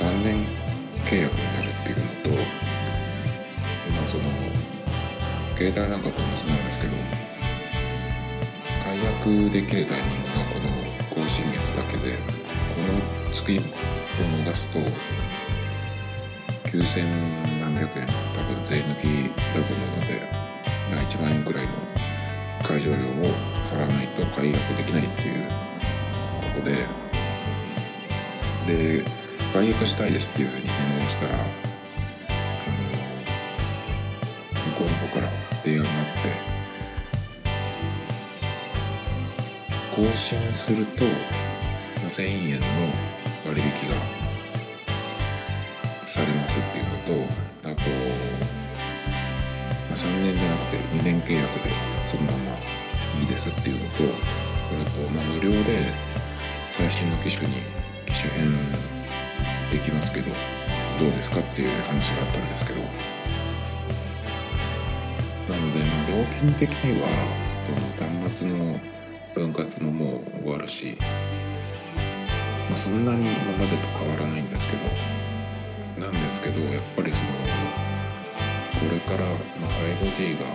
3年契約になるっていうのとまあその携帯なんかと同じなんですけど解約できるタイミングがこの更新月だけでこの月を逃すと9000何百円多分税抜きだと思うので、ま、1万円くらいの解除料を払わないと解約できないっていうことでで解約したいですっていうふうに電話をしたらあの向こうの方から提案があって更新すると1000円の割引がされますっていうのとあと、まあ、3年じゃなくて2年契約でそのままいいですっていうのとそれと、まあ、無料で最新の機種に機種変できますけどどうですかっていう話があったんですけど。なので、まあ、料金的にはその端末の分割ももう終わるし、まあ、そんなに今までと変わらないんですけどなんですけどやっぱりそのこれから、ま、5G が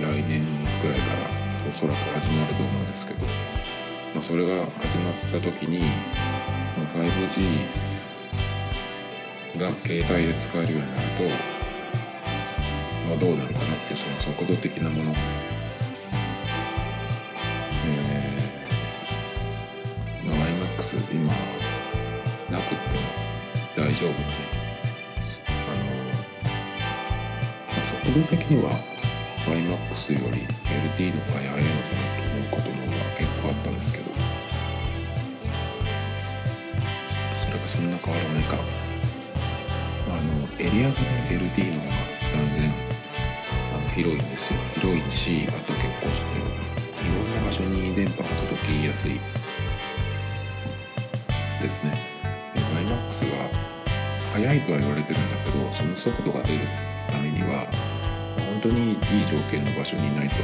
来年ぐらいからおそらく始まると思うんですけど、まあ、それが始まった時に、ま、5G が携帯で使えるようになると、まあ、どうなるかなっていうその速度的なもの、えーまあ、iMAX 今なくても大丈夫なね。あの、まあ、速度的には iMAX より LT の方が早いのかなと思うことの方が結構あったんですけど。それがそんな変わらないか。のエリアで LT の方が断然あの広いんですよ。広いしあと結構そのいろんな場所に電波が届きやすいですね。で YMAX は速いとは言われてるんだけどその速度が出るためには本当にいい条件の場所にいないと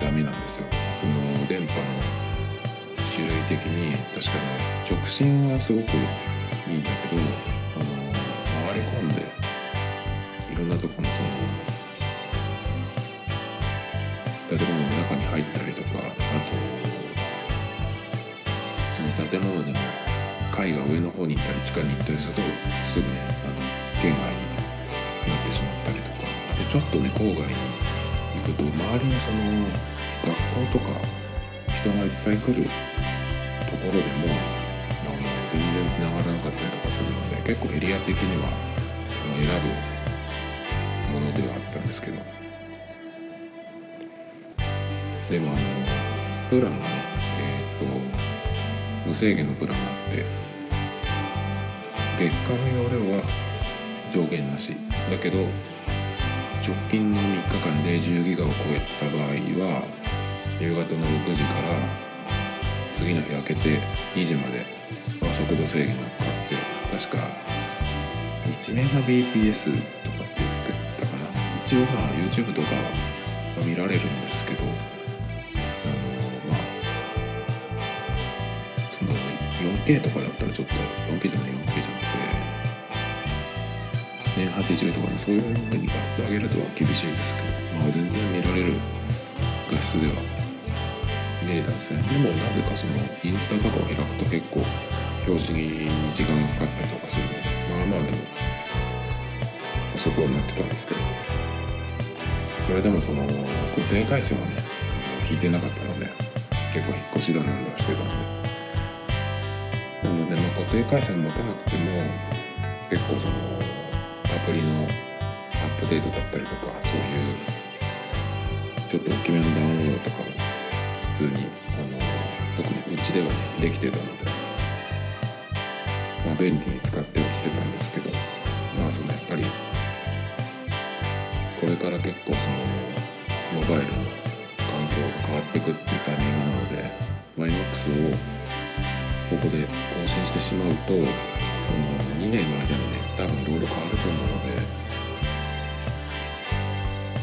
ダメなんですよ。この電波の種類的に確かね直進はすごくいいんだけど地下に行ったりするとすぐねあの圏外になってしまったりとかあとちょっとね郊外に行くと周りのその学校とか人がいっぱい来るところでもあの全然つながらなかったりとかするので結構エリア的にはあの選ぶものではあったんですけどでもあのプランがねえっ、と無制限のプランがあって月間の容量は上限なし。だけど直近の3日間で10ギガを超えた場合は夕方の6時から次の日明けて2時までは速度制限がかかって確か1メガ BPS とかって言ってたかな。一応まあ YouTube とかは見られるんですけどあのまあその 4K とかだったらちょっと 4K じゃない 4K じゃない。81とかそういうふうに画質上げるとは厳しいんですけど、まあ、全然見られる画質では見れたんですね。でもなぜかそのインスタとかを開くと結構表示に時間がかかったりとかするのでまあまあでも遅くはなってたんですけどそれでもその固定回線はね引いてなかったので結構引っ越しだなんだしてたんで。なのでまあ固定回線持てなくても結構そのアプリのアップデートだったりとかそういうちょっと大きめのダウンロードとかも普通にあの特にうちではねできてたので、まあ、便利に使ってはきてたんですけどまあそのやっぱりこれから結構そのモバイルの環境が変わっていくっていうタイミングなので YMAX をここで更新してしまうとその2年の間にね多分いろいろ変わると思うので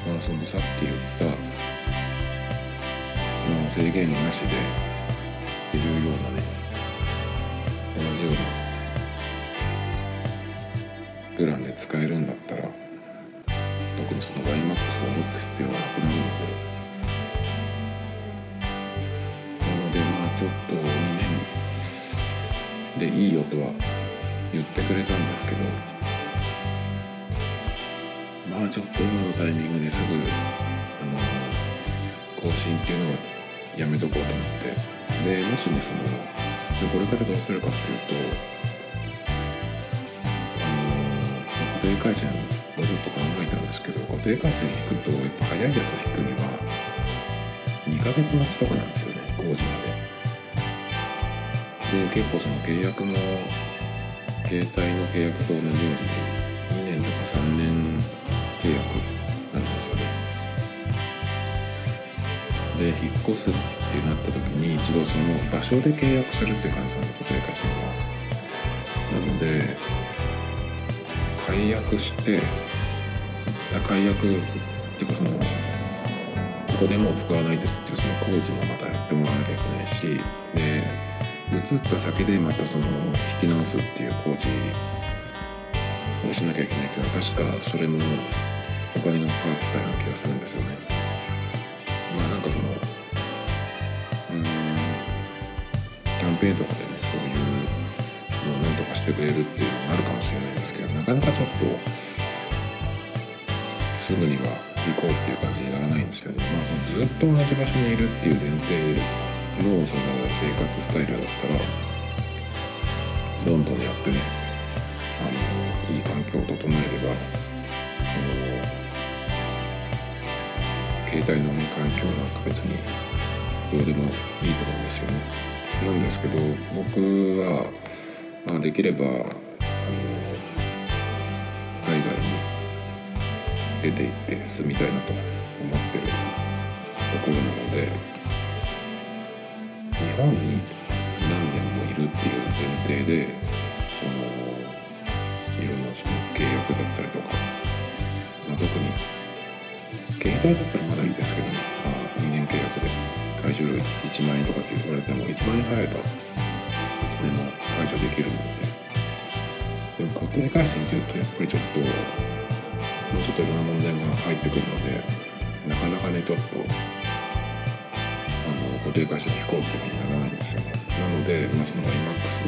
まあそのさっき言ったまあ制限なしでっていうようなね同じようなプランで使えるんだったら特にその YMAX を持つ必要はなくなるので。なのでまあちょっと2年でいいよとはってくれたんですけどまあちょっと今のタイミングですぐあの更新っていうのはやめとこうと思ってでもしねそのこれからどうするかっていうとあの固定回線をちょっと考えたんですけど固定回線引くとやっぱ早いやつ引くには2ヶ月待ちとかなんですよね工事まで。で結構その契約も携帯の契約と同じように2年とか3年契約なんですよね。で引っ越すってなった時に一度その場所で契約するっていう感じなんで固定回線は。なので解約して解約っていうかそのここでもう使わないですっていうその工事もまたやってもらわなきゃいけないしで移った先でまたその引き直すっていう工事をしなきゃいけないけど確かそれもお金がかかったような気がするんですよね。まあなんかそのうんキャンペーンとかでねそういうのをなんとかしてくれるっていうのがあるかもしれないですけどなかなかちょっとすぐには行こうっていう感じにならないんですよね。まあそのずっと同じ場所にいるっていう前提のその生活スタイルだったらどんどんやってねあのいい環境を整えればあの携帯のね環境なんか別にどうでもいいと思うんですよね。なんですけど僕は、まあ、できればあの海外に出て行って住みたいなと思ってるところなので。本に何年もいるっていう前提でそのいろんなその契約だったりとか、まあ、特に携帯だったらまだいいですけどね、まあ、2年契約で解除料1万円とかって言われても1万円払えばいつでも解除できるので。でも固定回線っていうとやっぱりちょっともうちょっといろんな問題が入ってくるのでなかなかねちょっと固定会社に引こうっていうふうにななので、まあ、その iMAX を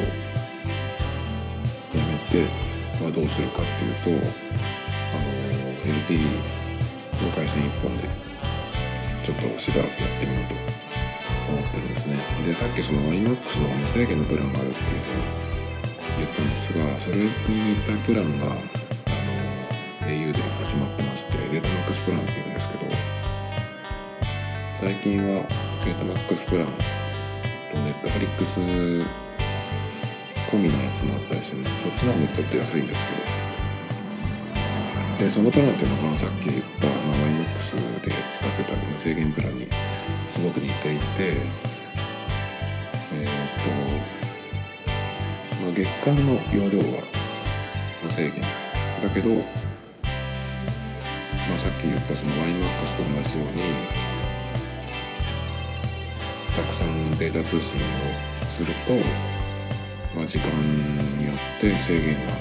やめて、まあ、どうするかっていうとあの LTE の回線1本でちょっとしばらくやってみようと思ってるんですね。でさっきその iMAX の無制限のプランがあるっていうふうに言ったんですがそれに似たプランがあの au で始まってましてデータマックスプランっていうんですけど最近はデータマックスプランとネットフリックス込みのやつもあったりしてね。そっちの方がちょっと安いんですけど。でそのプランっていうのがさっき言った、まあ、YMAX で使ってた無制限プランにすごく似ていて。えっ、と、まあ、月間の容量は無制限。だけど、まあ、さっき言ったその YMAX と同じようにたくさんデータ通信をすると、まあ、時間によって制限が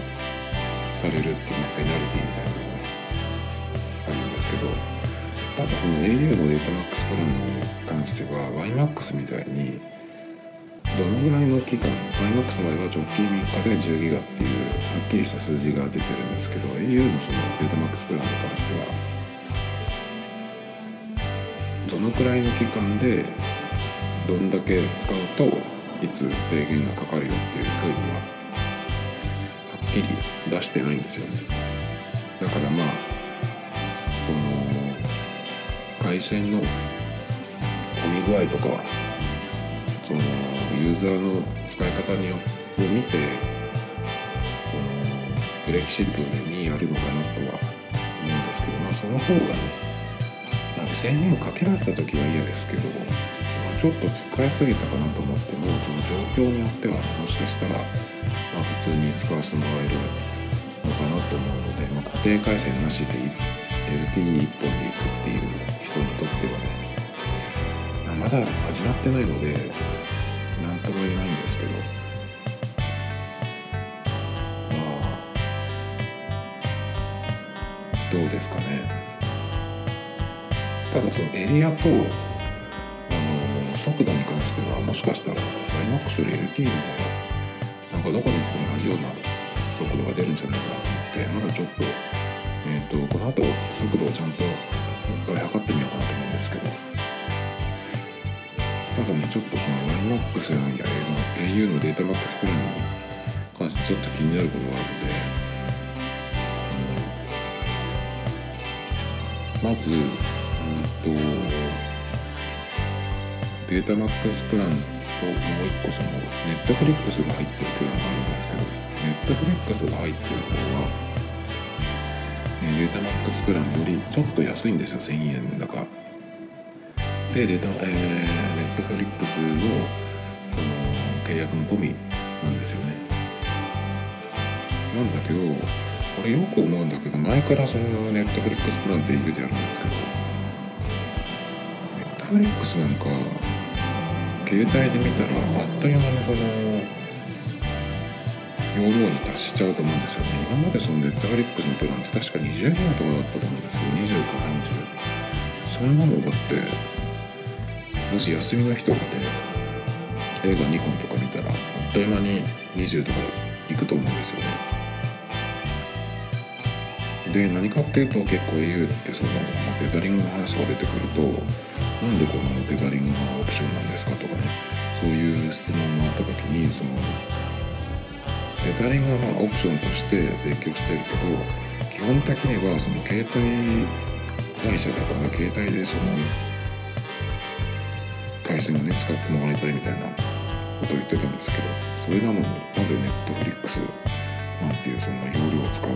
されるっていう、まあ、ペナルティみたいなのがあるんですけどただその au のデータマックスプランに関しては YMAX みたいにどのぐらいの期間 YMAX の場合は直近3日で10ギガっていうはっきりした数字が出てるんですけど au のそのデータマックスプランに関してはどのくらいの期間でどんだけ使うといつ制限がかかるよっていうふうにははっきり出してないんですよね。だからまあその回線の混み具合とかそのユーザーの使い方によって見てそのフレキシブルにやるのかなとは思うんですけどまあその方がね制限かけられた時は嫌ですけど、ちょっと使いすぎたかなと思ってもその状況によってはもしかしたら、まあ、普通に使わせてもらえるのかなと思うので、まあ、固定回線なしで LTE1 本でいくっていう人にとってはね、ま、だ始まってないので何とも言えないんですけどまあどうですかね。ただそのエリアと速度に関してはもしかしたら iMAX より LT の方がなんかどこに行っても同じような速度が出るんじゃないかなと思ってまだちょっと,、えーと、この後速度をちゃんともう一回測ってみようかなと思うんですけどただねちょっとその iMAX や au のデータマックスプランに関してちょっと気になることがあるのでまずうんとデータマックスプランともう一個そのネットフリックスが入ってるプランがあるんですけどネットフリックスが入ってる方はデータマックスプランよりちょっと安いんですよ1000円だかでデータ、えー、ネットフリックスのその契約の込みなんですよね。なんだけど俺よく思うんだけど前からそのネットフリックスプランって言うてあるんですけどネットフリックスなんか携帯で見たらあっという間にその容量に達しちゃうと思うんですよね。今までそのネットフリックスのプランって確か20ギガとかだったと思うんですけど20か30そんなのだってもし休みの日とかで映画2本とか見たらあっという間に20とかいくと思うんですよね。で何かっていうと結構 au ってそのまあデザリングの話が出てくるとなんでこのデザリングがオプションなんですかとかね。そういう質問があった時にそのデザリングはまあオプションとして提供してるけど基本的にはその携帯会社だから携帯でその回線をね使ってもらいたいみたいなことを言ってたんですけどそれなのになぜネットフリックスなんていうそんな容量を使う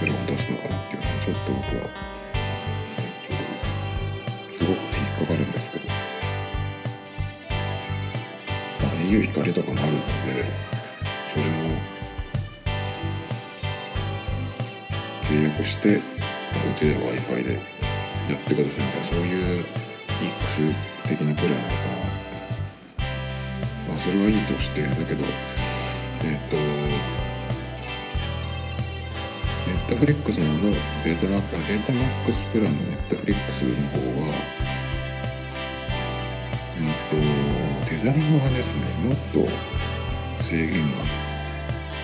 プランを出すのかなっていうのはちょっと僕は、かかるんですけど、まあ、au 光とかもあるのでそれも契約してうちでは w i f i でやってくださいみたいなそういう X 的なプランなのかなまあそれはいいとしてだけどえっ、とネットフリックスのデータマックデータマックスプランのネットフリックスの方は、うんと、テザリングはですね、もっと制限が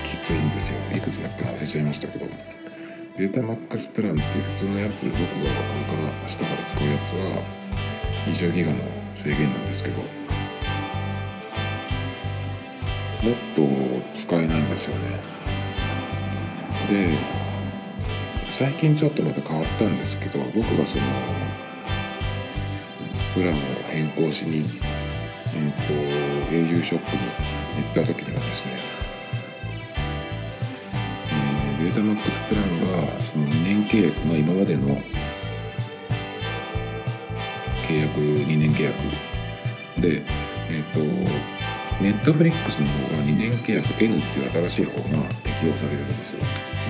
きついんですよ。いくつだっけ忘れちゃいましたけど。データマックスプランっていう普通のやつ、僕がこれから明日から使うやつは20ギガの制限なんですけど、もっと使えないんですよね。で最近ちょっとまた変わったんですけど僕がそのプランを変更しに、えーと、au ショップに行った時にはですね、えー、データマックスプランはその2年契約の今までの契約2年契約でえ、ー、とネットフリックスの方は2年契約 N っていう新しい方が適用されるんですよ。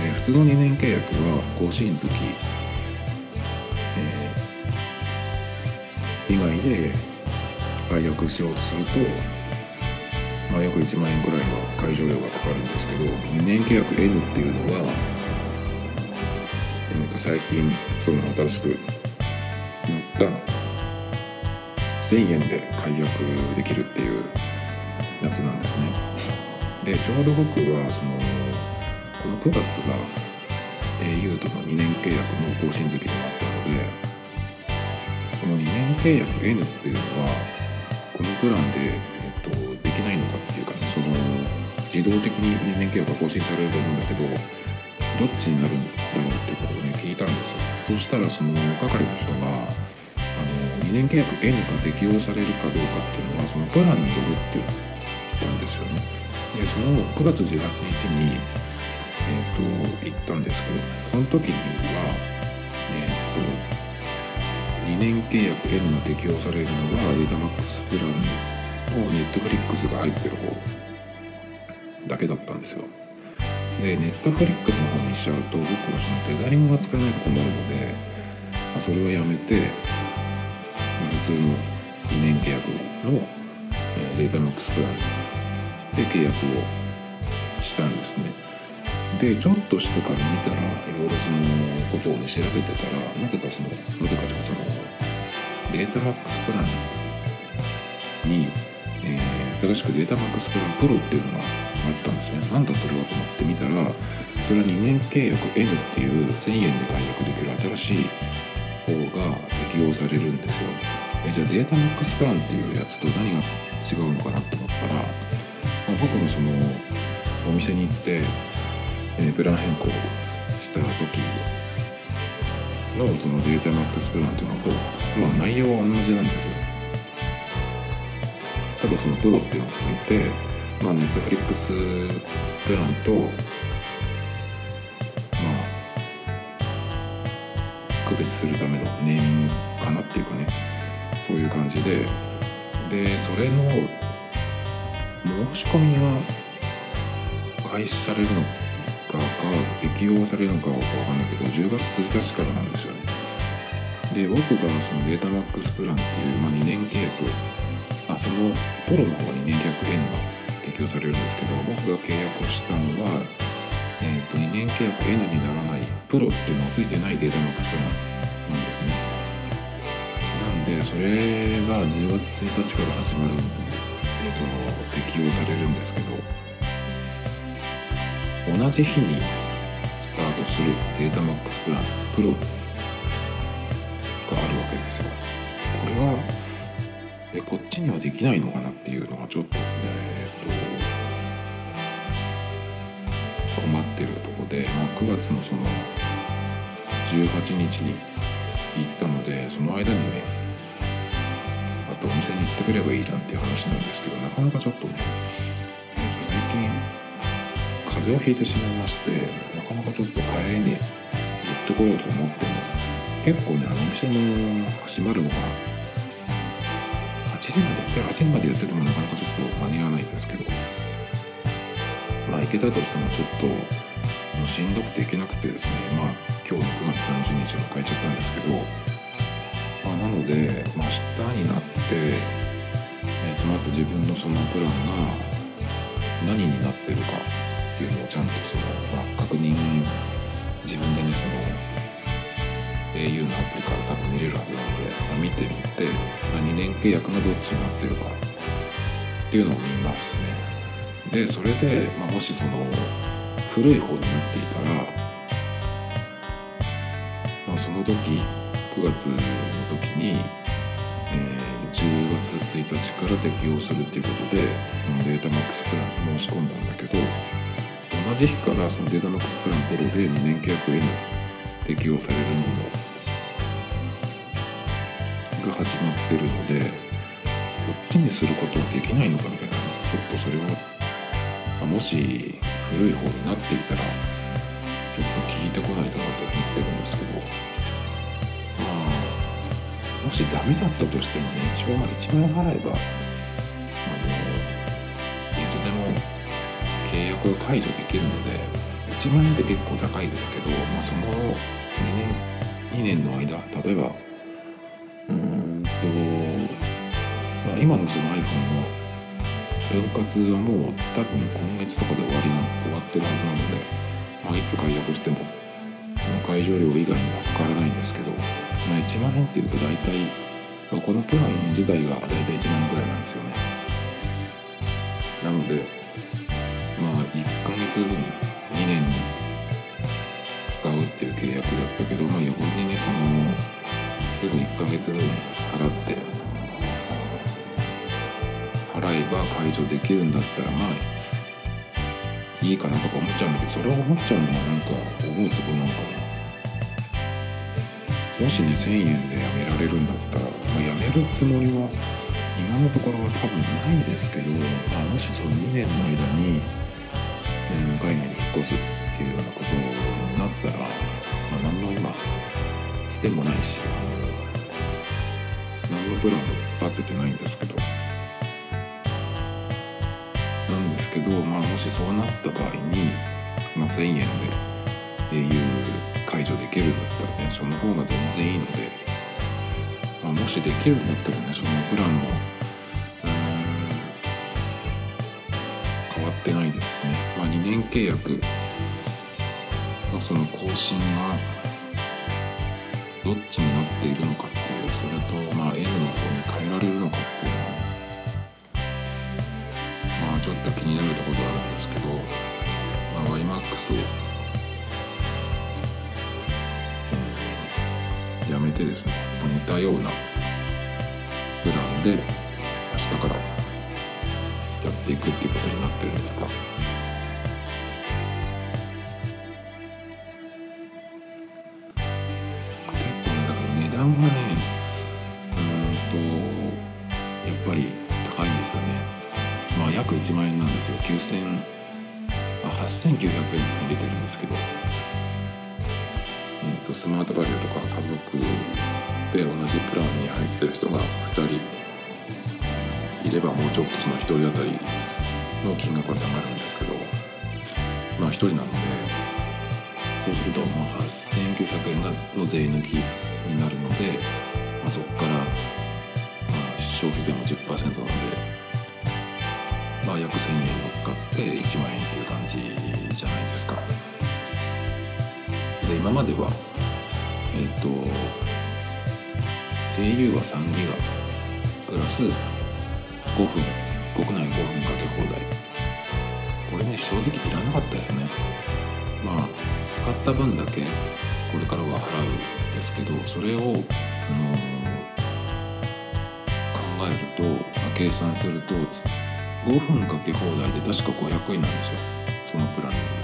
で普通の2年契約は更新月、えー、以外で解約しようとすると、まあ、約1万円くらいの解除料がかかるんですけど2年契約 N っていうのは、えー、と最近そういうの新しくなった1000円で解約できるっていうやつなんですね。でちょうど僕はそのこの9月が au との2年契約の更新月でもあったのでこの2年契約 N っていうのはこのプランで、えっと、できないのかっていうかねその自動的に2年契約が更新されると思うんだけどどっちになるんだろうっていうことをね聞いたんですよ。そしたらその係の人があの2年契約 N が適用されるかどうかっていうのはそのプランによるって言ったんですよね。でその9月18日にえーと、行ったんですけどその時には、えーと、2年契約 N が適用されるのはデータマックスプランをネットフリックスが入ってる方だけだったんですよ。でネットフリックスの方にしちゃうと僕はそのテザリングが使えないとになるので、まあ、それはやめて、まあ、普通の2年契約のデータマックスプランで契約をしたんですね。でちょっとしてから見たらいろいろそのことをね調べてたらなぜかそのなぜかというかそのデータマックスプランに、えー、正しくデータマックスプランプロっていうのがあったんですね。なんだそれはと思って見たらそれは2年契約 N っていう1000円で解約できる新しい方が適用されるんですよ。えじゃあデータマックスプランっていうやつと何が違うのかなと思ったら、まあ、僕もそのお店に行って、えー、プラン変更した時のそのデータマックスプランっていうのと、まあ、内容は同じなんですよ。ただそのプロっていうのがついてまあネットフリックスプランとまあ区別するためのネーミングかなっていうかね。そういう感じで。でそれの申し込みが開始されるのか適用されるのかは分かんないけど10月1日からなんですよね。で僕がそのデータマックスプランっていう、まあ、2年契約あそのプロの方に2年契約 N が適用されるんですけど僕が契約をしたのは、えーと、2年契約 N にならないプロっていうのがついてないデータマックスプランなんですね。なんでそれが10月1日から始まるんで、えーと、適用されるんですけど。同じ日にスタートするデータマックスプランプロがあるわけですよ。これはえこっちにはできないのかなっていうのがちょっと,、えーと、困ってるとこで、まあ、9月のその18日に行ったのでその間にねとお店に行ってくればいいじゃんっていう話なんですけどなかなかちょっとね、風邪をひいてしまいましてなかなかちょっと帰りに寄ってこようと思っても結構ねあのお店の閉まるのが8時までやって8時までやっててもなかなかちょっと間に合わないですけどまあ行けたとしてもちょっとしんどくて行けなくてですねまあ今日の9月30日を迎えちゃったんですけどまあ、なので、まあ、明日になって、えー、とまず自分のそのプランが何になってるかっていうのをちゃんとその、まあ、確認自分でねその au のアプリから多分見れるはずなので、まあ、見てみて、まあ、2年契約がどっちになってるかっていうのを見ますね。でそれで、まあ、もしその古い方になっていたら、まあ、その時9月の時に、えー、10月1日から適用するっていうことでデータマックスプランに申し込んだんだけど同じ日からそのデータマックスプランプロで2年契約 N 適用されるものが始まってるのでこっちにすることはできないのかみたいなちょっとそれはもし古い方になっていたらちょっと聞いてこないとなと思ってるんですけど。まあもしダメだったとしてもね一応まあ1万円払えば解除できるので1万円って結構高いですけど、まあ、その2年2年の間例えばうんと、まあ、今のその iPhone の分割はもう多分今月とかで終わりな終わってるはずなので、まあ、いつ解約しても会場料以外にはかからないんですけどまあ、1万円っていうと大体、まあ、このプラン自体が大体1万円ぐらいなんですよね。なので月分2年使うっていう契約だったけどまあ横にねそのすぐ1ヶ月分払って払えば解除できるんだったらまあいいかなとか思っちゃうんだけどそれを思っちゃうのはなんか思うつぼなんかなもしね1000円でやめられるんだったら、まあ、やめるつもりは今のところは多分ないですけど、まあ、もしその2年の間に、え、海外に引っ越すっていうようなことになったら、まあ、何の今つてもないしあのプランを立ててないんですけどなんですけど、まあ、もしそうなった場合に、まあ、1,000円で au 解除できるんだったらねその方が全然いいので、まあ、もしできるんだったらねそのプランもまあ、2年契約のその更新がどっちになっているのかっていうそれとまあ N の方に変えられるのかっていうのはまあちょっと気になるところではあるんですけど、まあ、YMAX を、えやめてですね似たようなプランでスマートバリューとか家族で同じプランに入ってる人が2人いればもうちょっとその1人当たりの金額は下がるんですけどまあ1人なのでそうするとまあ8900円の税抜きになるので、まあ、そこから、まあ、消費税も10%なので、まあ、約1000円乗っかって1万円っていう感じじゃないですか。で今まではえっ、と au は3ギガ。プラス5分。国内5分かけ放題。これね正直いらなかったですね。まあ使った分だけこれからは払うんですけどそれを、あの考えると、まあ計算すると5分かけ放題で確か500円なんですよ。そのプランがね。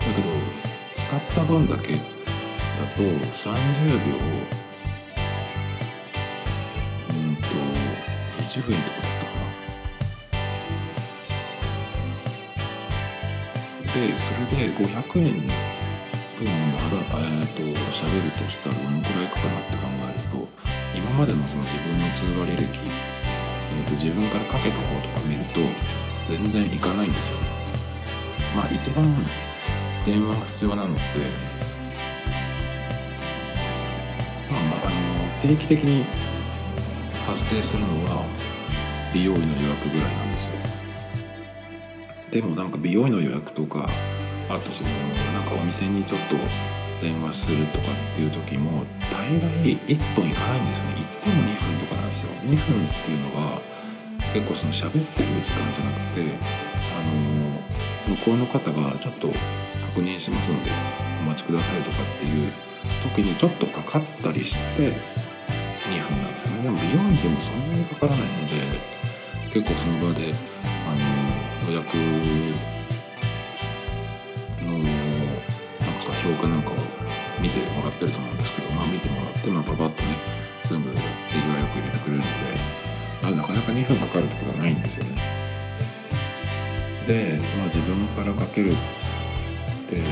だけど使った分だけだと30秒うんと20円とかだったかなでそれで500円分払えー、と喋るとしたらどのくらいかかなって考えると今までのその自分の通話履歴、えー、と自分からかけた方とか見ると全然いかないんですよね。まあ一番電話が必要なのって定期的に発生するのは美容院の予約ぐらいなんですよ。でもなんか美容院の予約とかあとそのなんかお店にちょっと電話するとかっていう時も大概1分いかないんですよね行っても2分とかなんですよ2分っていうのが結構その喋ってる時間じゃなくてあの向こうの方がちょっと確認しますのでお待ちくださいとかっていう時にちょっとかかったりして2分なんですよねでも美容院でもそんなにかからないので結構その場であの予約のなんか評価なんかを見てもらってると思うんですけど、まあ、見てもらって、まあ、パパッとねすぐ手際よく入れてくれるので、まあ、なかなか2分かかるってことはないんですよね。で、まあ、自分からかけるって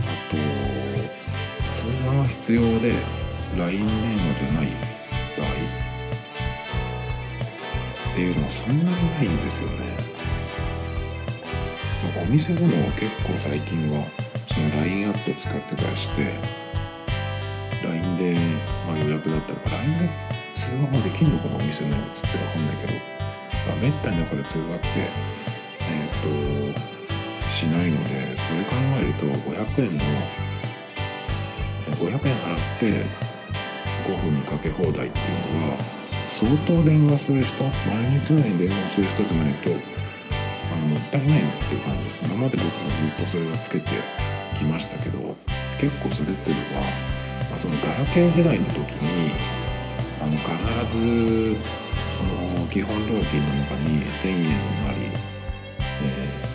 あと通話が必要で LINE 電話じゃない場合っていうのはそんなにないんですよね。まあお店でも結構最近はその LINE アット使ってたりして LINE で、まあ、予約だったら LINE で通話もできるのかなお店のやつってわかんないけど、まあ、めったに中で通話ってえっ、としないのでそれ考えると500円の500円払って5分かけ放題っていうのは相当電話する人毎日のように電話する人じゃないとあのもったいないなっていう感じです。今まで僕もずっとそれはつけてきましたけど結構それっていうのは、まあ、そのガラケー時代の時にあの必ずその基本料金の中に1,000円なり、えー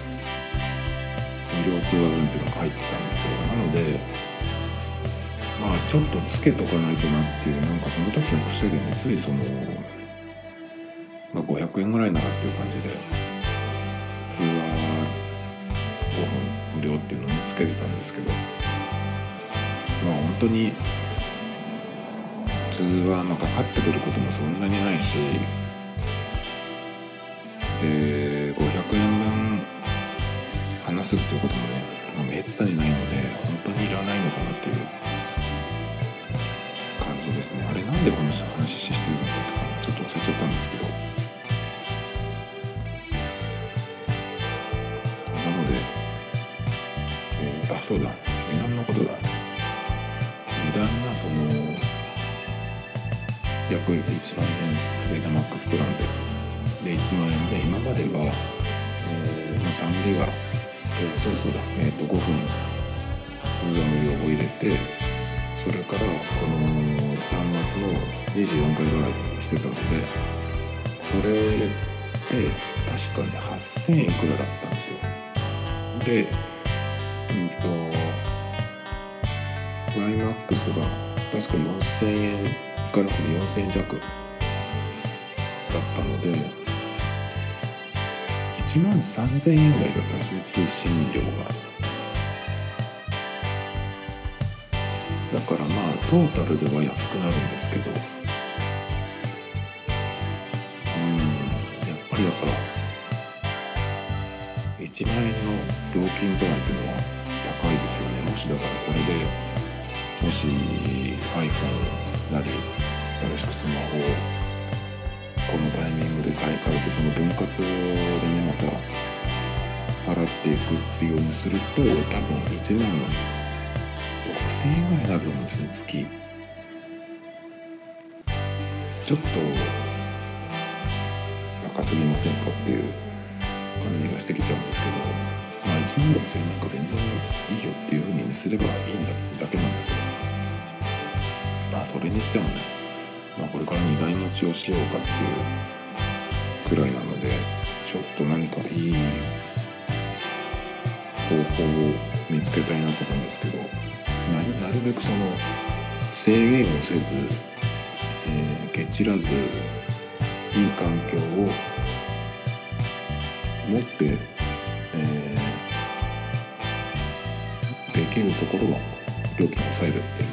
無料通話分っていうのが入ってたんですよなのであちょっとつけとかないとなっていうなんかその時の癖でねついその、まあ、500円ぐらいならっていう感じで通話5分無料っていうのにつけてたんですけどまあ本当に圧はまあかかってくることもそんなにないしで500円分話すっていうこともね、まあ、めったにないでこの話してるんだっけかちょっと忘れちゃったんですけど。なので、えー、あそうだ。値段のことだ。値段がその約1万円データマックスプランで。で1万円で今までは、えー、3ギガ。そうそうだ、えー、と5分。通話無料を入れて。それからこの端末の24回ドライにしてたのでそれを入れて確かに8000円いくらだったんですよ。でうんと YMAX が確か4000円いかなくて4000円弱だったので1万3000円台だったんですね通信料が。だからまあトータルでは安くなるんですけど。うん。やっぱりだから1万円の料金プランっていうのは高いですよね。もしだからこれでもし iPhone なり新しくスマホをこのタイミングで買い替えてその分割でねまた払っていくっていうようにすると多分1万6000円ぐらいになると思うんですね月。ちょっと高すぎませんかっていう感じがしてきちゃうんですけどまあ1万6000円なんか全然いいよっていうふうにすればいいんだだけなんだけどまあそれにしてもね、まあ、これから2台持ちをしようかっていうくらいなのでちょっと何かいい方法を見つけたいなと思うんですけど。なるべくその制限をせず、えー、ケチらずいい環境を持って、えー、できるところは料金を抑えるっていう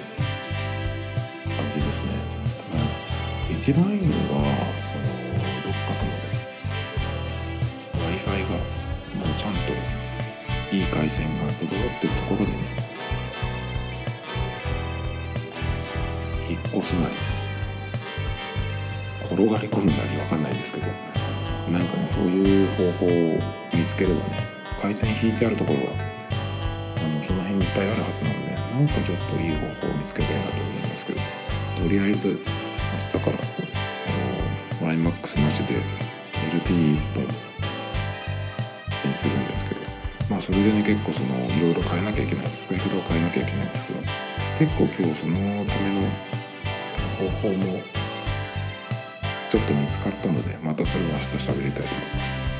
感じですね。まあ、一番いいのはそのどっかその w i f i がもうちゃんといい回線が整ってるところでねすなり。転がり込んだりわかんないですけど。なんかねそういう方法を見つければね回線引いてあるところはあのその辺にいっぱいあるはずなのでなんかちょっといい方法を見つけたいなと思いますけど。とりあえず明日からあの YMAX なしで LTE1 本にするんですけど。まあそれでね結構そのいろいろ変えなきゃいけない使い方を変えなきゃいけないんですけど。結構今日そのための方法もちょっと見つかったのでまたそれは明日喋りたいと思います。